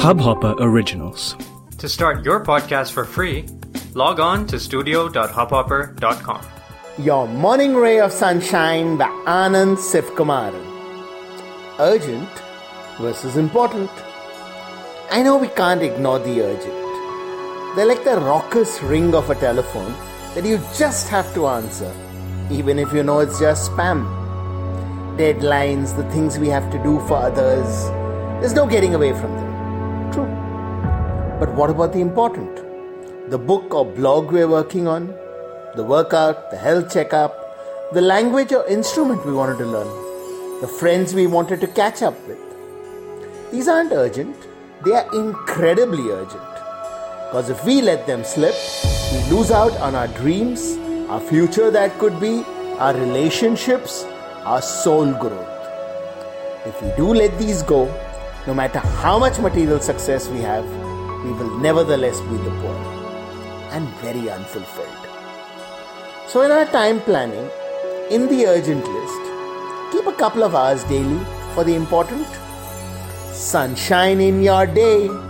Hubhopper Originals. To start your podcast for free, log on to studio.hubhopper.com. Your morning ray of sunshine by Anand Sivkumaran. Urgent versus important. I know we can't ignore the urgent. They're like the raucous ring of a telephone that you just have to answer, even if you know it's just spam. Deadlines, the things we have to do for others, there's no getting away from them. True. But what about the important? The book or blog we're working on, the workout, the health checkup, the language or instrument we wanted to learn, the friends we wanted to catch up with. These aren't urgent, they are incredibly urgent. Because if we let them slip, we lose out on our dreams, our future that could be, our relationships, our soul growth. If we do let these go, no matter how much material success we have, we will nevertheless be the poor and very unfulfilled. So, in our time planning, in the urgent list, keep a couple of hours daily for the important. Sunshine in your day.